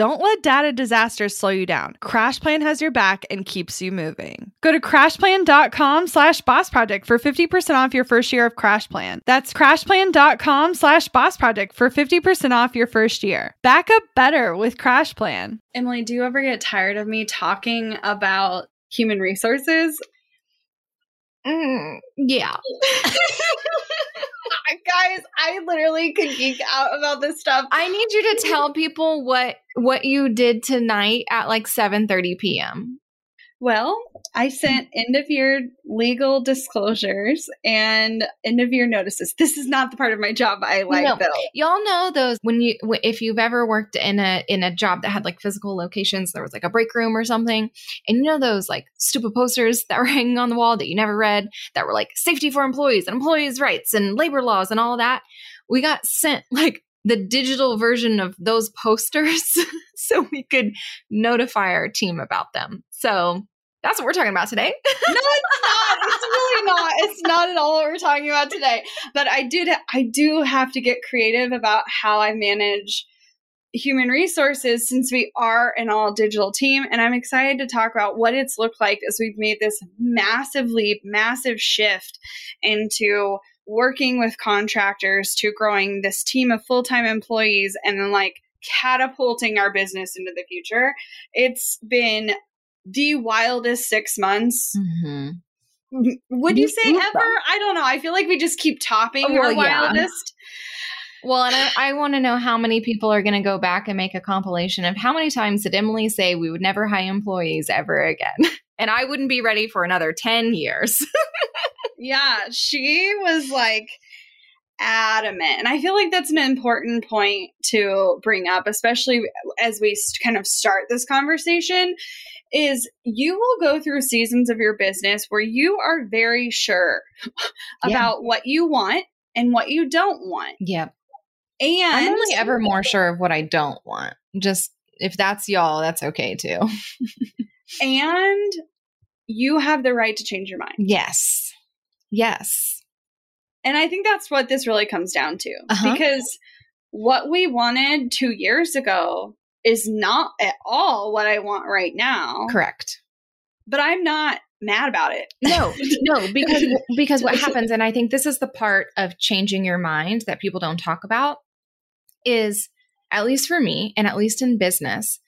Don't let data disasters slow you down. CrashPlan has your back and keeps you moving. Go to crashplan.com slash boss project for 50% off your first year of CrashPlan. That's crashplan.com slash boss project for 50% off your first year. Back up better with CrashPlan. Emily, do you ever get tired of me talking about human resources? Mm, yeah. Guys, I literally could geek out about this stuff. I need you to tell people what what you did tonight at like 7:30 p.m. Well, I sent end of year legal disclosures and end of year notices. This is not the part of my job I like No. though. Y'all know those when you if you've ever worked in a in a job that had like physical locations, there was like a break room or something, and you know those like stupid posters that were hanging on the wall that you never read that were like safety for employees and employees' rights and labor laws and all that. We got sent like the digital version of those posters so we could notify our team about them. So that's what we're talking about today. no, it's not. It's really not. It's not at all what we're talking about today. But I did I do have to get creative about how I manage human resources since we are an all digital team and I'm excited to talk about what it's looked like as we've made this massive leap, massive shift into working with contractors to growing this team of full-time employees and then like catapulting our business into the future. It's been the wildest 6 months Mm-hmm. would you You say ever? I don't know. I feel like we just keep topping Oh, our well, yeah. wildest. Well, and I, I want to know how many people are going to go back and make a compilation of how many times did Emily say we would never hire employees ever again? And I wouldn't be ready for another 10 years. Yeah, she was like adamant. And I feel like that's an important point to bring up, especially as we kind of start this conversation is you will go through seasons of your business where you are very sure Yeah. about what you want and what you don't want. yep. And I'm only ever more sure of what I don't want. Just if that's y'all, that's okay too. and you have the right to change your mind. Yes. Yes. And I think that's what this really comes down to. Uh-huh. Because what we wanted two years ago is not at all what I want right now. Correct. But I'm not mad about it. No, no, because because what happens, and I think this is the part of changing your mind that people don't talk about, is at least for me, and at least in business,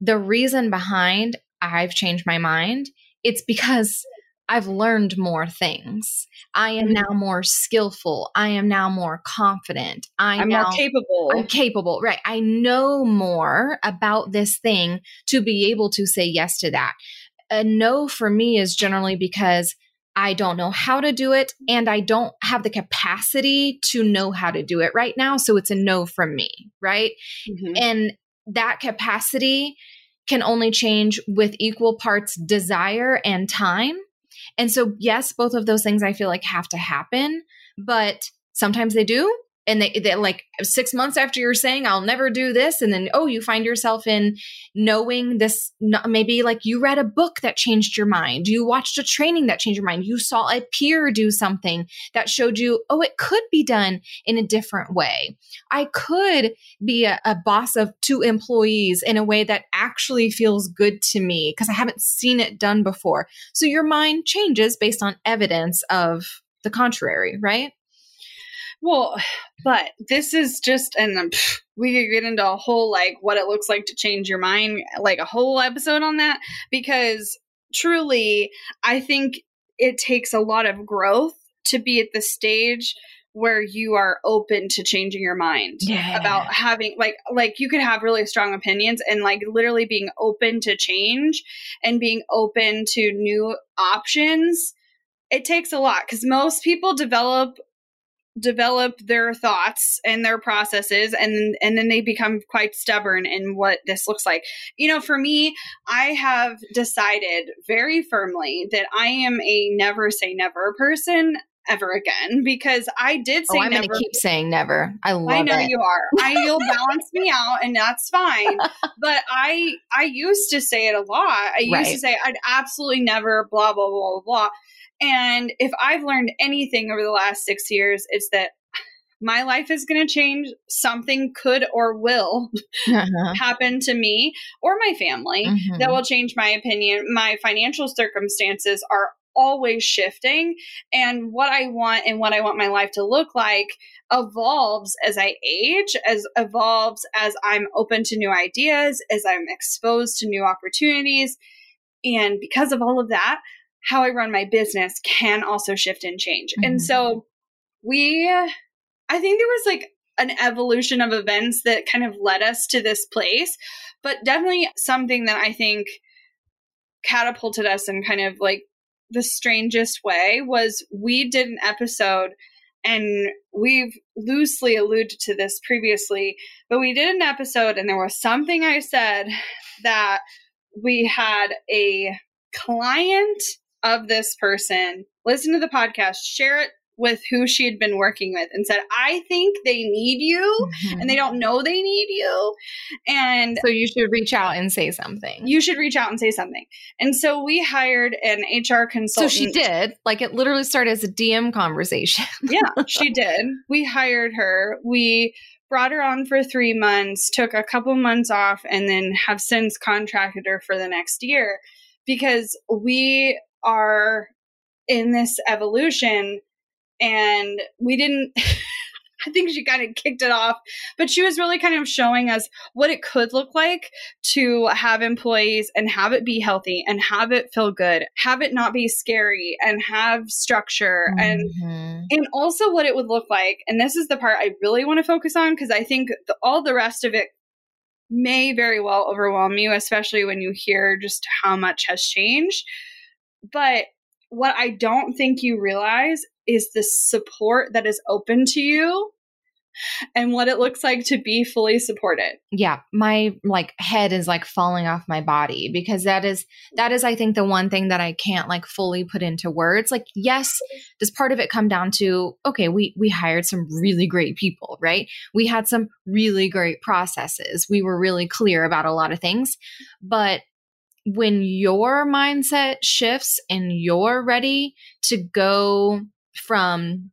the reason behind I've changed my mind, it's because I've learned more things. I am now more skillful. I am now more confident. I I'm now more capable. I'm capable, right? I know more about this thing to be able to say yes to that. A no for me is generally because I don't know how to do it and I don't have the capacity to know how to do it right now. So it's a no from me, right? Mhm. And that capacity can only change with equal parts desire and time. And so, yes, both of those things I feel like have to happen, but sometimes they do and they, they like six months after you're saying i'll never do this and then oh you find yourself in knowing this maybe like you read a book that changed your mind you watched a training that changed your mind you saw a peer do something that showed you oh it could be done in a different way. I could be a, a boss of two employees in a way that actually feels good to me because i haven't seen it done before. So your mind changes based on evidence of the contrary right well, but this is just, and um, we could get into a whole like what it looks like to change your mind, like a whole episode on that, because truly, I think it takes a lot of growth to be at the stage where you are open to changing your mind yeah. about having like like you could have really strong opinions and like literally being open to change and being open to new options it takes a lot because most people develop develop their thoughts and their processes and and then they become quite stubborn in what this looks like. You know, for me, I have decided very firmly that I am a never say never person ever again because I did oh, say oh, I'm never. gonna keep saying never. I love it. I know it. you are. I you'll balance me out and that's fine. But I I used to say it a lot. I used Right. to say I'd absolutely never blah blah blah blah blah. And if I've learned anything over the last six years, it's that my life is going to change. Something could or will Uh-huh. happen to me or my family Mhm. that will change my opinion. My financial circumstances are always shifting, and what I want and what I want my life to look like evolves as I age, as evolves as I'm open to new ideas, as I'm exposed to new opportunities. And because of all of that, how I run my business can also shift and change. And Mhm. so we, I think there was like an evolution of events that kind of led us to this place, but definitely something that I think catapulted us in kind of like the strangest way was we did an episode and we've loosely alluded to this previously, but we did an episode and there was something I said that we had a client of this person listen to the podcast, share it with who she had been working with, and said, I think they need you Mhm. and they don't know they need you. And so you should reach out and say something. you should reach out and say something. And so we hired an HR consultant. so she did. Like it literally started as a DM conversation. yeah, she did. We hired her. We brought her on for three months, took a couple months off, and then have since contracted her for the next year because we are in this evolution and we didn't. I think she kind of kicked it off, but she was really kind of showing us what it could look like to have employees and have it be healthy and have it feel good, have it not be scary and have structure and Mhm. and also what it would look like and this is the part i really want to focus on because i think the, all the rest of it may very well overwhelm you especially when you hear just how much has changed but what i don't think you realize is the support that is open to you and what it looks like to be fully supported. Yeah my like head is like falling off my body because that is that is i think the one thing that i can't like fully put into words. Like yes does part of it come down to okay we we hired some really great people right? We had some really great processes. We were really clear about a lot of things. But when your mindset shifts and you're ready to go from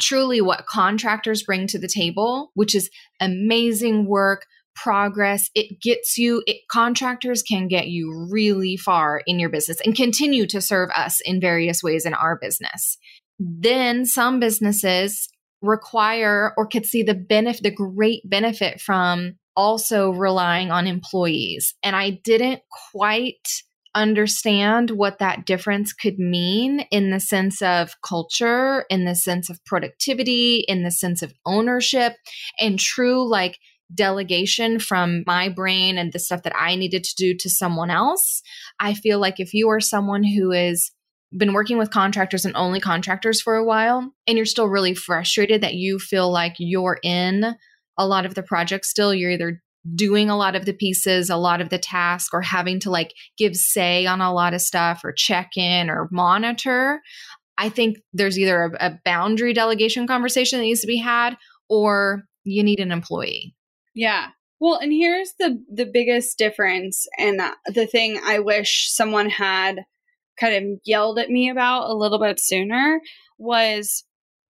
truly what contractors bring to the table, which is amazing work, progress. It gets you, it, contractors can get you really far in your business and continue to serve us in various ways in our business. Then some businesses require or could see the benefit, the great benefit from also relying on employees. And I didn't quite understand what that difference could mean in the sense of culture, in the sense of productivity, in the sense of ownership, and true like delegation from my brain and the stuff that I needed to do to someone else. I feel like if you are someone who is been working with contractors and only contractors for a while and you're still really frustrated that you feel like you're in a lot of the projects still you're either doing a lot of the pieces, a lot of the task, or having to like give say on a lot of stuff or check in or monitor. I think there's either a, a boundary delegation conversation that needs to be had, or you need an employee. Yeah. Well, and here's the the biggest difference and uh, the thing I wish someone had kind of yelled at me about a little bit sooner was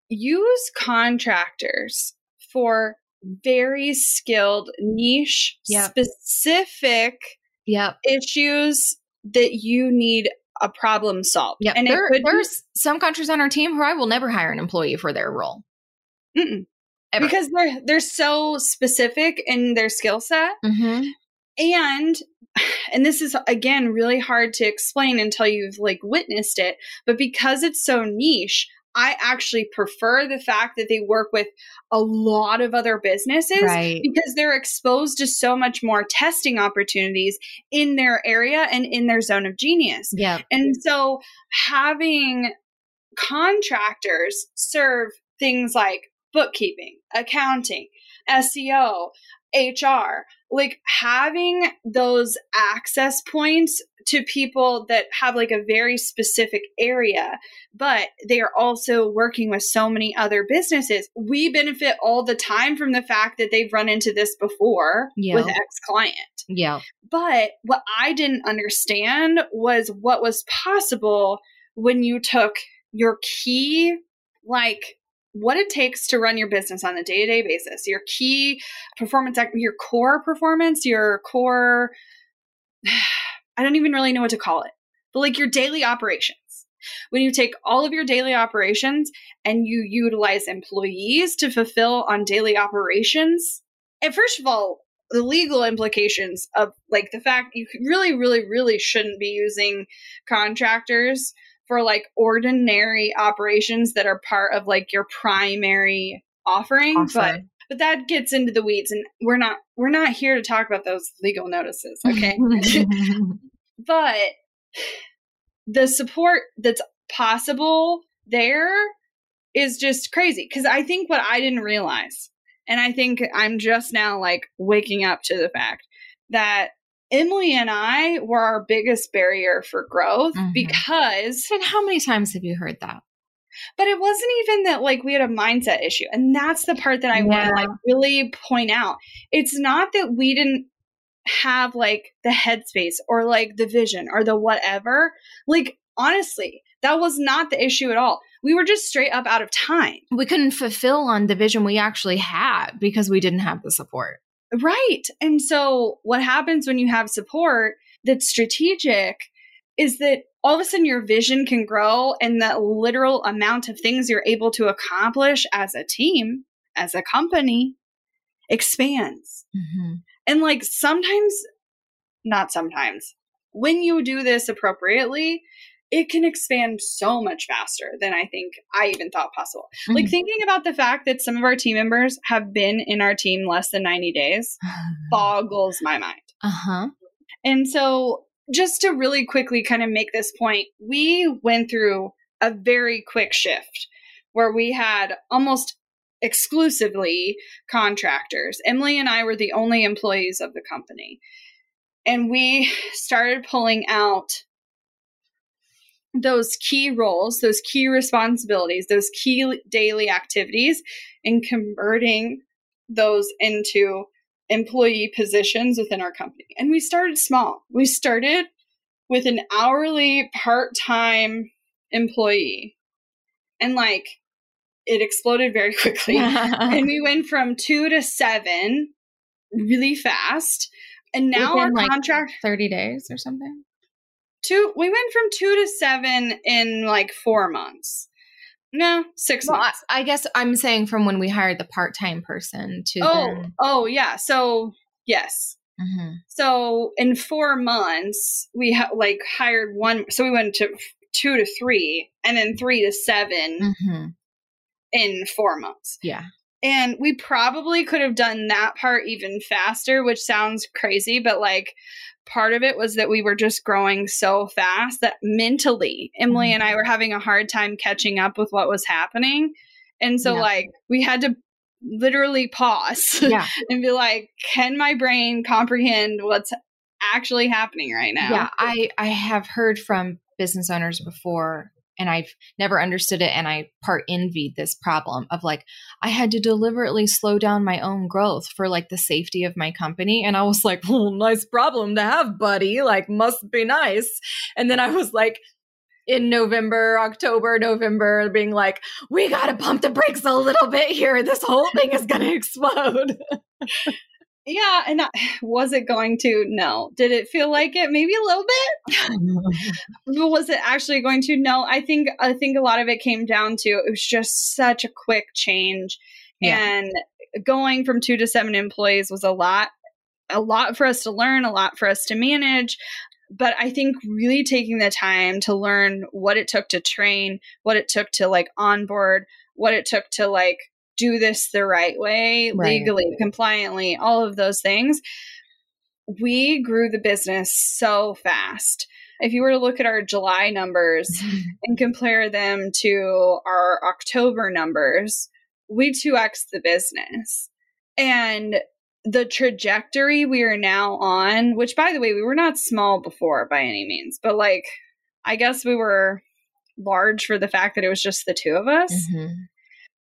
use contractors for very skilled niche Yep. specific Yep. issues that you need a problem solved. Yep. And there, it could be- there's some countries on our team who I will never hire an employee for their role. Because they're they're so specific in their skill set Mhm. and and this is again really hard to explain until you've like witnessed it but because it's so niche i actually prefer the fact that they work with a lot of other businesses Right. because they're exposed to so much more testing opportunities in their area and in their zone of genius Yeah. and so having contractors serve things like bookkeeping, accounting, SEO, HR, like having those access points to people that have like a very specific area, but they are also working with so many other businesses. We benefit all the time from the fact that they've run into this before Yeah. with ex client. Yeah. But what I didn't understand was what was possible when you took your key, like what it takes to run your business on a day to day basis, your key performance, your core performance, your core, I don't even really know what to call it, but like your daily operations. When you take all of your daily operations and you utilize employees to fulfill on daily operations, and first of all, the legal implications of like the fact you really, really, really shouldn't be using contractors for like ordinary operations that are part of like your primary offering. But but that gets into the weeds and we're not we're not here to talk about those legal notices, okay? but the support that's possible there is just crazy because I think what I didn't realize, and I think I'm just now like waking up to the fact that Emily and I were our biggest barrier for growth Mhm. because, and how many times have you heard that? but it wasn't even that like we had a mindset issue. And that's the part that I want to like really point out. It's not that we didn't have like the headspace or like the vision or the whatever. Like, honestly, that was not the issue at all. We were just straight up out of time. We couldn't fulfill on the vision we actually had because we didn't have the support. Right. And so what happens when you have support that's strategic is that all of a sudden your vision can grow and the literal amount of things you're able to accomplish as a team, as a company expands. Mm-hmm. And like sometimes, not sometimes, when you do this appropriately, it can expand so much faster than I think I even thought possible. Like Mhm. thinking about the fact that some of our team members have been in our team less than 90 days boggles my mind. Uh huh. And so, just to really quickly kind of make this point, we went through a very quick shift where we had almost exclusively contractors. Emily and I were the only employees of the company. And we started pulling out those key roles, those key responsibilities, those key daily activities, and converting those into employee positions within our company. And we started small. We started with an hourly part time employee. And like it exploded very quickly. and we went from two to seven really fast. And now Within, our like, contract 30 days or something. Two we went from two to seven in like four months. No, six Well, months. I guess I'm saying from when we hired the part time person to oh, oh yeah. So yes. Mhm. So in four months, we ha- like hired one. So we went to f- two to three, and then three to seven Mhm. in four months. Yeah. And we probably could have done that part even faster, which sounds crazy, but like part of it was that we were just growing so fast that mentally Emily Mhm. and I were having a hard time catching up with what was happening. And so Yeah. like we had to literally pause Yeah. and be like, can my brain comprehend what's actually happening right now? Yeah. I, I have heard from business owners before and I've never understood it. And I part envied this problem of like, I had to deliberately slow down my own growth for like the safety of my company. And I was like, well, nice problem to have, buddy. Like, must be nice. And then I was like, in November, October, November, being like, we got to pump the brakes a little bit here. This whole thing is going to explode. Yeah, and was it going to? No. Did it feel like it? Maybe a little bit. but was it actually going to? No. I think I think a lot of it came down to it was just such a quick change, yeah. and going from two to seven employees was a lot, a lot for us to learn, a lot for us to manage. But I think really taking the time to learn what it took to train, what it took to like onboard, what it took to like do this the right way, right. legally, compliantly, all of those things. We grew the business so fast. If you were to look at our July numbers and compare them to our October numbers, we 2x the business. And the trajectory we are now on, which by the way, we were not small before by any means, but like, I guess we were large for the fact that it was just the two of us. Mm-hmm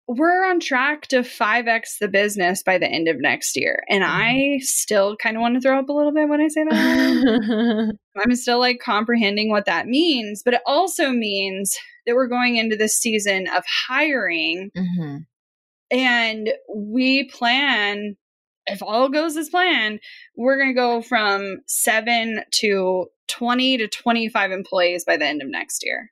we're on track to 5x the business by the end of next year. And mm-hmm. I still kind of want to throw up a little bit when I say that. I'm still like comprehending what that means, but it also means that we're going into this season of hiring. Mm-hmm. And we plan, if all goes as planned, we're going to go from seven to 20 to 25 employees by the end of next year.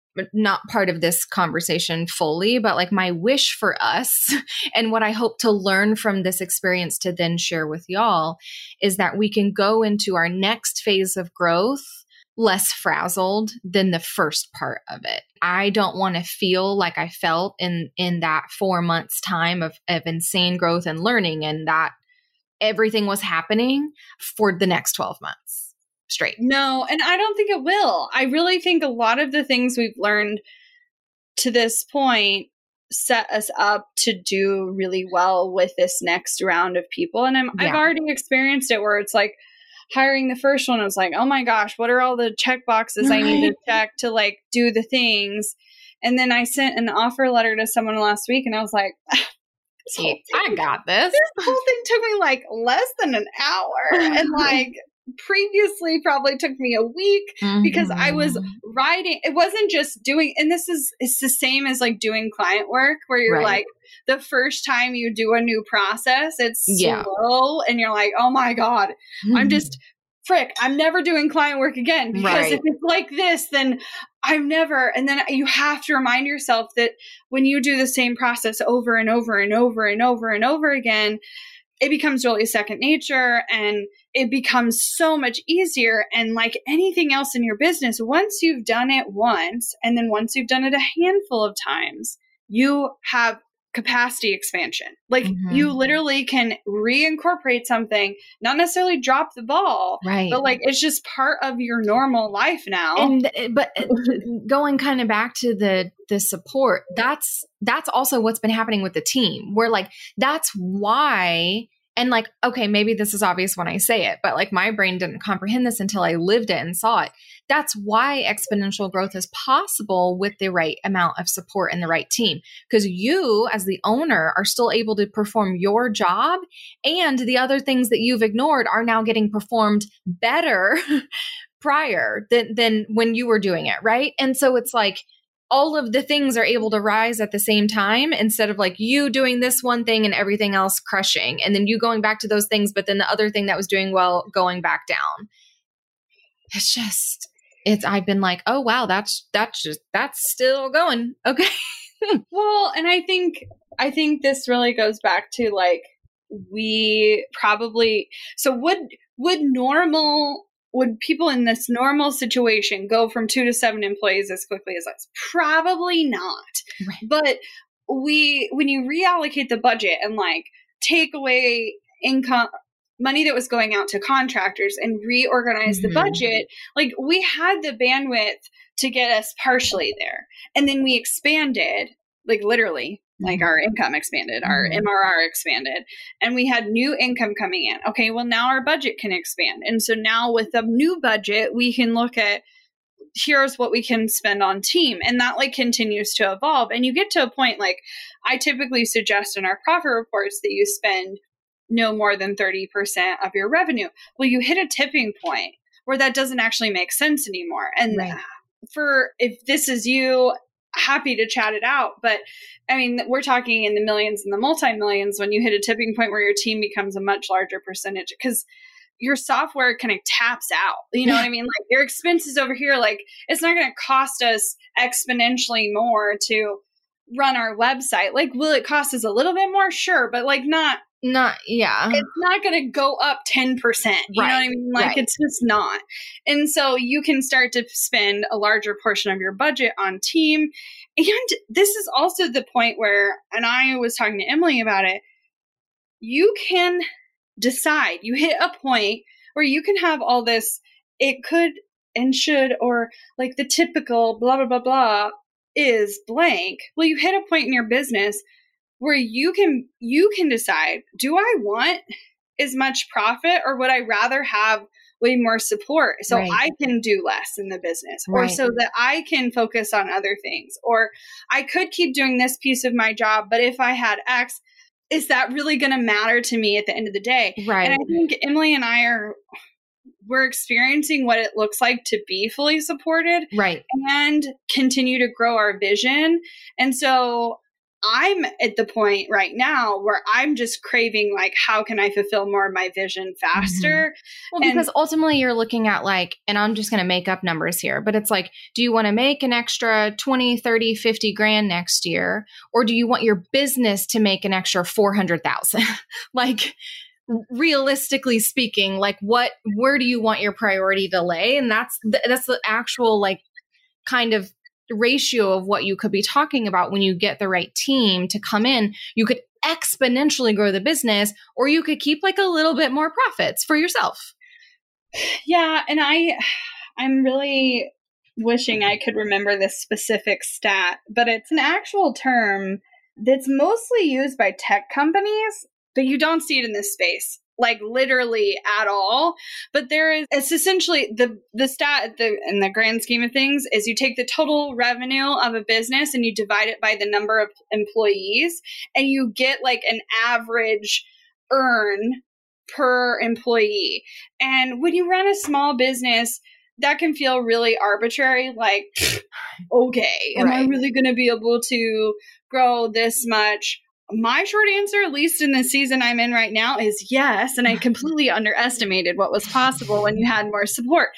not part of this conversation fully, but like my wish for us and what I hope to learn from this experience to then share with y'all is that we can go into our next phase of growth less frazzled than the first part of it. I don't want to feel like I felt in in that 4 months time of of insane growth and learning and that everything was happening for the next 12 months straight. No, and I don't think it will. I really think a lot of the things we've learned to this point set us up to do really well with this next round of people. And I'm, yeah. I've already experienced it where it's like hiring the first one, I was like, oh my gosh, what are all the check boxes right. I need to check to like do the things? And then I sent an offer letter to someone last week and I was like, I got this. This whole thing took me like less than an hour. and like previously probably took me a week mm-hmm. because I was mm-hmm. writing. It wasn't just doing, and this is it's the same as like doing client work where you're right. like the first time you do a new process, it's yeah. slow, and you're like, oh my god, mm-hmm. I'm just frick, I'm never doing client work again because right. if it's like this, then I'm never. And then you have to remind yourself that when you do the same process over and over and over and over and over again, it becomes really second nature and it becomes so much easier. And like anything else in your business, once you've done it once, and then once you've done it a handful of times, you have capacity expansion. Like mm-hmm. you literally can reincorporate something, not necessarily drop the ball, right? But like it's just part of your normal life now. And eh, but eh, going kind of back to the the support, that's that's also what's been happening with the team. Where like that's why and like okay maybe this is obvious when i say it but like my brain didn't comprehend this until i lived it and saw it that's why exponential growth is possible with the right amount of support and the right team because you as the owner are still able to perform your job and the other things that you've ignored are now getting performed better prior than than when you were doing it right? And so it's like all of the things are able to rise at the same time instead of like you doing this one thing and everything else crushing and then you going back to those things but then the other thing that was doing well going back down. It's just it's i've been like oh wow that's that's just that's still going okay well and i think i think this really goes back to like we probably so would would normal would people in this normal situation go from two to seven employees as quickly as us? Probably not. Right. But we, when you reallocate the budget and like take away income, money that was going out to contractors and reorganize mm-hmm. the budget, like we had the bandwidth to get us partially there. And then we expanded, like literally like mm-hmm. our income expanded, our MRR mm-hmm. expanded, and we had new income coming in. Okay, well, now our budget can expand. And so now with a new budget, we can look at here's what we can spend on team. And that like continues to evolve. And you get to a point like I typically suggest in our profit reports that you spend no more than 30% of your revenue. Well, you hit a tipping point where that doesn't actually make sense anymore. And right. for if this is you happy to chat it out. But I mean, we're talking in the millions and the multi millions when you hit a tipping point where your team becomes a much larger percentage because your software kind of taps out. You know what I mean? Like your expenses over here, like it's not going to cost us exponentially more to run our website. Like, will it cost us a little bit more? Sure, but like not not yeah. It's not going to go up 10% you right. know what i mean? Like right. it's just not. And so you can start to spend a larger portion of your budget on team. And this is also the point where and i was talking to emily about it you can decide. You hit a point where you can have all this it could and should or like the typical blah blah blah blah is blank. Well you hit a point in your business where you can you can decide do i want as much profit or would i rather have way more support so right. i can do less in the business right. or so that i can focus on other things or i could keep doing this piece of my job but if i had x is that really going to matter to me at the end of the day? Right. And I think Emily and I are we're experiencing what it looks like to be fully supported right and continue to grow our vision. And so I'm at the point right now where I'm just craving like how can I fulfill more of my vision faster? Mm-hmm. Well, because ultimately you're looking at like and I'm just going to make up numbers here, but it's like do you want to make an extra 20, 30, 50 grand next year or do you want your business to make an extra 400,000? like realistically speaking like what where do you want your priority to lay and that's the, that's the actual like kind of ratio of what you could be talking about when you get the right team to come in. You could exponentially grow the business, or you could keep like a little bit more profits for yourself. Yeah. And I, I'm really wishing I could remember this specific stat, but it's an actual term that's mostly used by tech companies, but you don't see it in this space like literally at all. But there is it's essentially the the stat the in the grand scheme of things is you take the total revenue of a business and you divide it by the number of employees and you get like an average earn per employee. And when you run a small business, that can feel really arbitrary like okay, am right. I really going to be able to grow this much my short answer, at least in the season I'm in right now, is yes. And I completely underestimated what was possible when you had more support.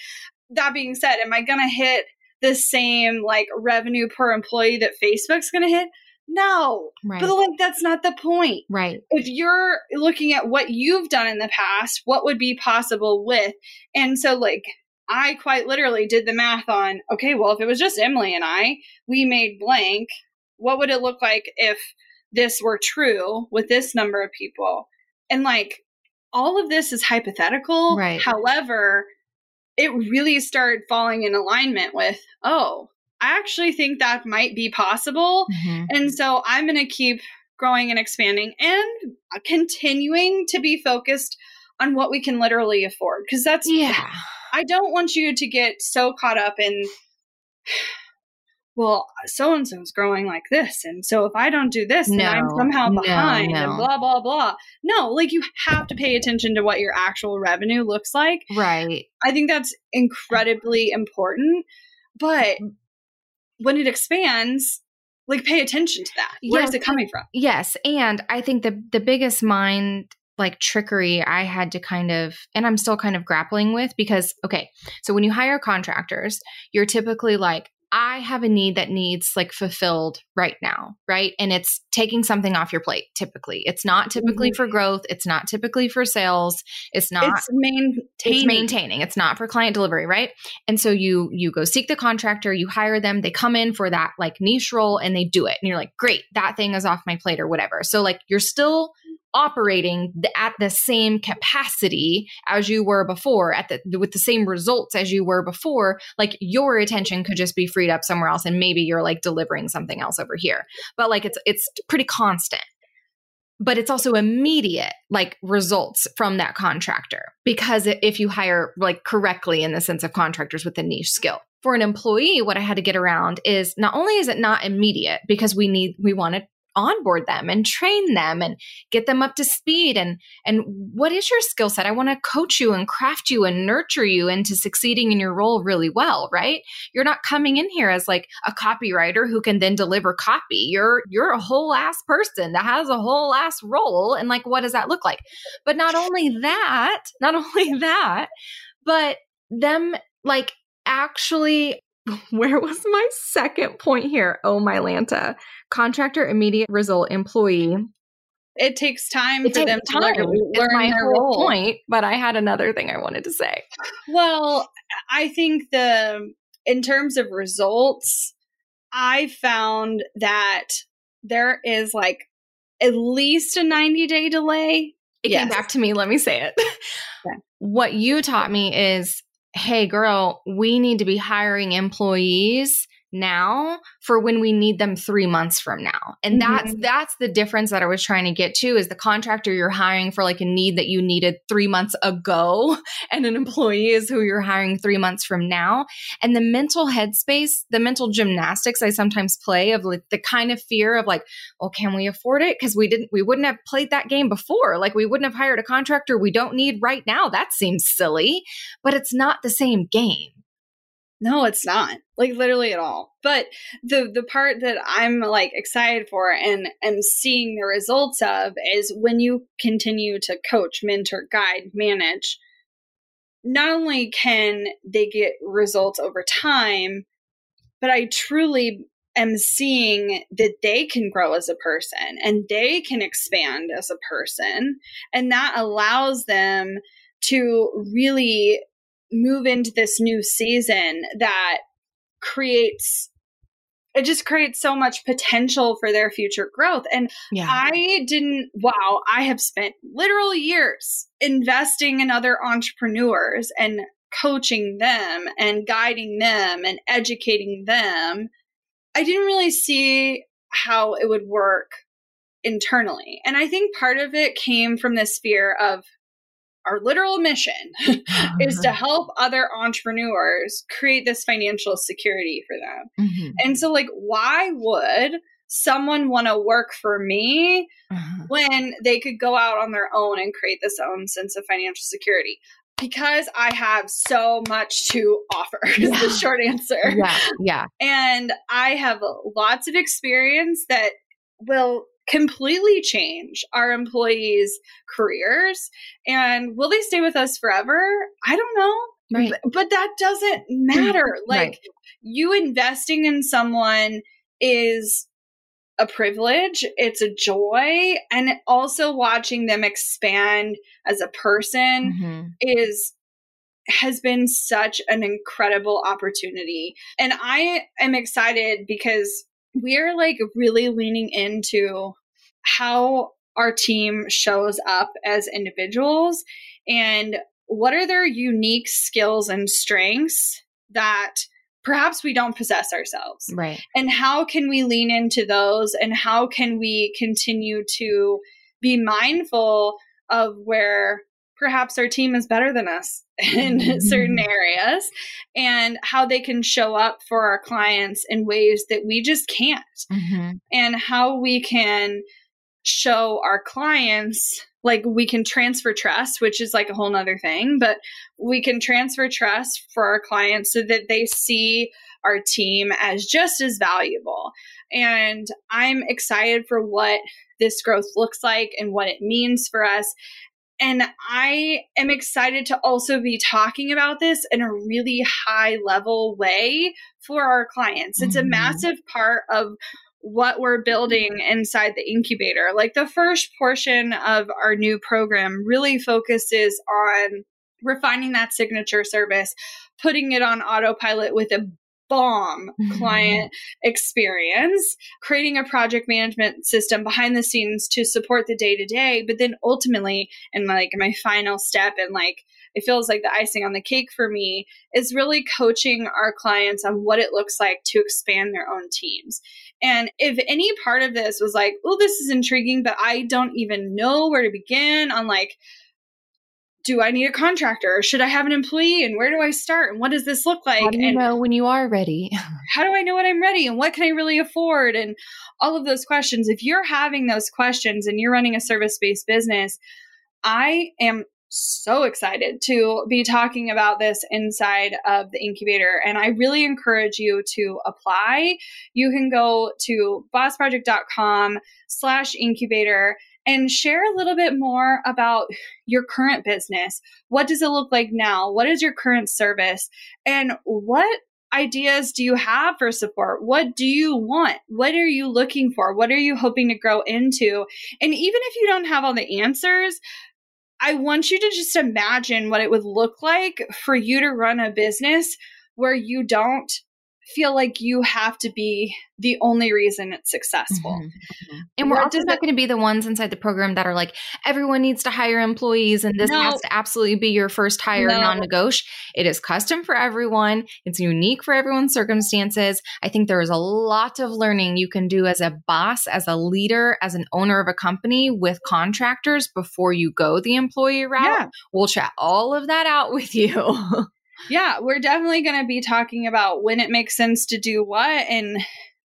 That being said, am I going to hit the same like revenue per employee that Facebook's going to hit? No. Right. But like that's not the point. Right. If you're looking at what you've done in the past, what would be possible with? And so like I quite literally did the math on, okay, well if it was just Emily and I, we made blank, what would it look like if this were true with this number of people. And like all of this is hypothetical. Right. However, it really started falling in alignment with, oh, I actually think that might be possible. Mm-hmm. And so I'm going to keep growing and expanding and continuing to be focused on what we can literally afford. Because that's, yeah. I don't want you to get so caught up in well, so and so is growing like this. And so if I don't do this, no, then I'm somehow behind no, no. and blah, blah, blah. No, like you have to pay attention to what your actual revenue looks like. Right. I think that's incredibly important. But mm-hmm. when it expands, like pay attention to that. Where yes. is it coming from? Yes. And I think the the biggest mind like trickery I had to kind of, and I'm still kind of grappling with because, okay, so when you hire contractors, you're typically like, I have a need that needs like fulfilled right now, right? And it's taking something off your plate typically. It's not typically mm-hmm. for growth, it's not typically for sales, it's not It's maintaining. It's maintaining. It's not for client delivery, right? And so you you go seek the contractor, you hire them, they come in for that like niche role and they do it. And you're like, "Great, that thing is off my plate or whatever." So like you're still operating at the same capacity as you were before at the with the same results as you were before like your attention could just be freed up somewhere else and maybe you're like delivering something else over here. But like it's it's pretty constant. But it's also immediate like results from that contractor because if you hire like correctly in the sense of contractors with a niche skill. For an employee what i had to get around is not only is it not immediate because we need we want to onboard them and train them and get them up to speed. And and what is your skill set? I want to coach you and craft you and nurture you into succeeding in your role really well right? You're not coming in here as like a copywriter who can then deliver copy. You're you're a whole ass person that has a whole ass role and like what does that look like? But not only that not only that but them like actually where was my second point here? Oh, my Lanta. Contractor, immediate result, employee. It takes time it for them to learn, learn my whole role. point, but I had another thing I wanted to say. Well, I think the in terms of results, I found that there is like at least a 90 day delay. It yes. came back to me. Let me say it. Okay. What you taught me is hey, girl, we need to be hiring employees now for when we need them 3 months from now. And that's mm-hmm. that's the difference that I was trying to get to is the contractor you're hiring for like a need that you needed 3 months ago and an employee is who you're hiring 3 months from now. And the mental headspace, the mental gymnastics I sometimes play of like the kind of fear of like, well, can we afford it? Because we didn't we wouldn't have played that game before. Like we wouldn't have hired a contractor we don't need right now. That seems silly, but it's not the same game. No, it's not. Like literally at all. But the the part that I'm like excited for and am seeing the results of is when you continue to coach, mentor, guide, manage, not only can they get results over time, but I truly am seeing that they can grow as a person and they can expand as a person. And that allows them to really move into this new season that creates it just creates so much potential for their future growth. And yeah. I didn't, wow, I have spent literal years investing in other entrepreneurs and coaching them and guiding them and educating them. I didn't really see how it would work internally. And I think part of it came from this fear of our literal mission is to help other entrepreneurs create this financial security for them. Mm-hmm. And so, like, why would someone want to work for me uh-huh. when they could go out on their own and create this own sense of financial security? Because I have so much to offer, is yeah. the short answer. Yeah. Yeah. And I have lots of experience that will completely change our employees' careers. And will they stay with us forever? I don't know. Right. But, but that doesn't matter. Like right. you investing in someone is a privilege, it's a joy, and also watching them expand as a person mm-hmm. is has been such an incredible opportunity. And I am excited because we're like really leaning into how our team shows up as individuals and what are their unique skills and strengths that perhaps we don't possess ourselves. Right. And how can we lean into those and how can we continue to be mindful of where perhaps our team is better than us in mm-hmm. certain areas and how they can show up for our clients in ways that we just can't mm-hmm. and how we can show our clients like we can transfer trust which is like a whole nother thing but we can transfer trust for our clients so that they see our team as just as valuable and i'm excited for what this growth looks like and what it means for us and I am excited to also be talking about this in a really high level way for our clients. It's mm-hmm. a massive part of what we're building inside the incubator. Like the first portion of our new program really focuses on refining that signature service, putting it on autopilot with a bomb mm-hmm. client experience, creating a project management system behind the scenes to support the day to day. But then ultimately, and like my final step, and like it feels like the icing on the cake for me, is really coaching our clients on what it looks like to expand their own teams. And if any part of this was like, oh, this is intriguing, but I don't even know where to begin on like, do I need a contractor or should I have an employee and where do I start and what does this look like? How do you and know when you are ready? how do I know when I'm ready and what can I really afford and all of those questions. If you're having those questions and you're running a service-based business, I am so excited to be talking about this inside of the incubator and I really encourage you to apply. You can go to bossproject.com slash incubator and share a little bit more about your current business. What does it look like now? What is your current service? And what ideas do you have for support? What do you want? What are you looking for? What are you hoping to grow into? And even if you don't have all the answers, I want you to just imagine what it would look like for you to run a business where you don't feel like you have to be the only reason it's successful. Mm-hmm. mm-hmm. And we're also not going to be the ones inside the program that are like, everyone needs to hire employees and this no. has to absolutely be your first hire no. non negotiable. It is custom for everyone, it's unique for everyone's circumstances. I think there is a lot of learning you can do as a boss, as a leader, as an owner of a company with contractors before you go the employee route. Yeah. We'll chat all of that out with you. yeah, we're definitely going to be talking about when it makes sense to do what and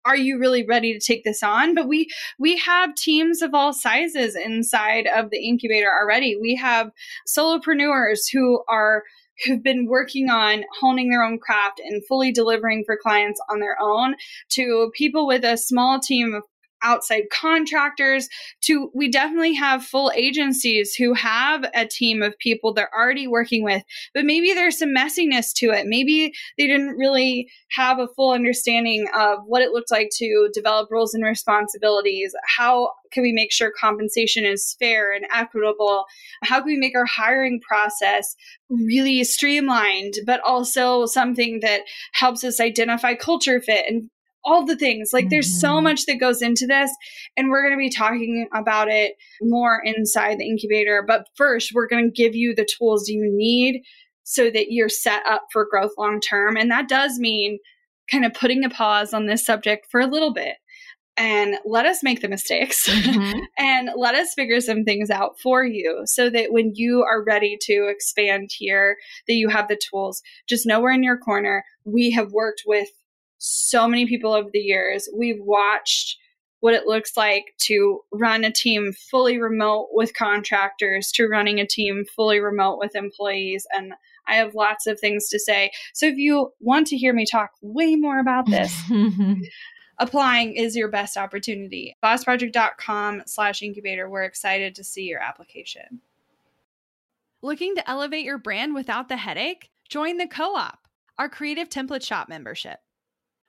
are you really ready to take this on? But we we have teams of all sizes inside of the incubator already. We have solopreneurs who are who've been working on honing their own craft and fully delivering for clients on their own to people with a small team of outside contractors to we definitely have full agencies who have a team of people they're already working with but maybe there's some messiness to it. Maybe they didn't really have a full understanding of what it looked like to develop roles and responsibilities. How can we make sure compensation is fair and equitable? How can we make our hiring process really streamlined but also something that helps us identify culture fit and all the things. Like mm-hmm. there's so mm-hmm. much that goes into this, and we're going to be talking about it more inside the incubator. But first, we're going to give you the tools you need so that you're set up for growth long term. And that does mean kind of putting a pause on this subject for a little bit and let us make the mistakes mm-hmm. and let us figure some things out for you so that when you are ready to expand here that you have the tools just know we're in your corner we have worked with so many people over the years. We've watched what it looks like to run a team fully remote with contractors, to running a team fully remote with employees. And I have lots of things to say. So if you want to hear me talk way more about this, applying is your best opportunity. Bossproject.com slash incubator. We're excited to see your application. Looking to elevate your brand without the headache? Join the co op, our creative template shop membership.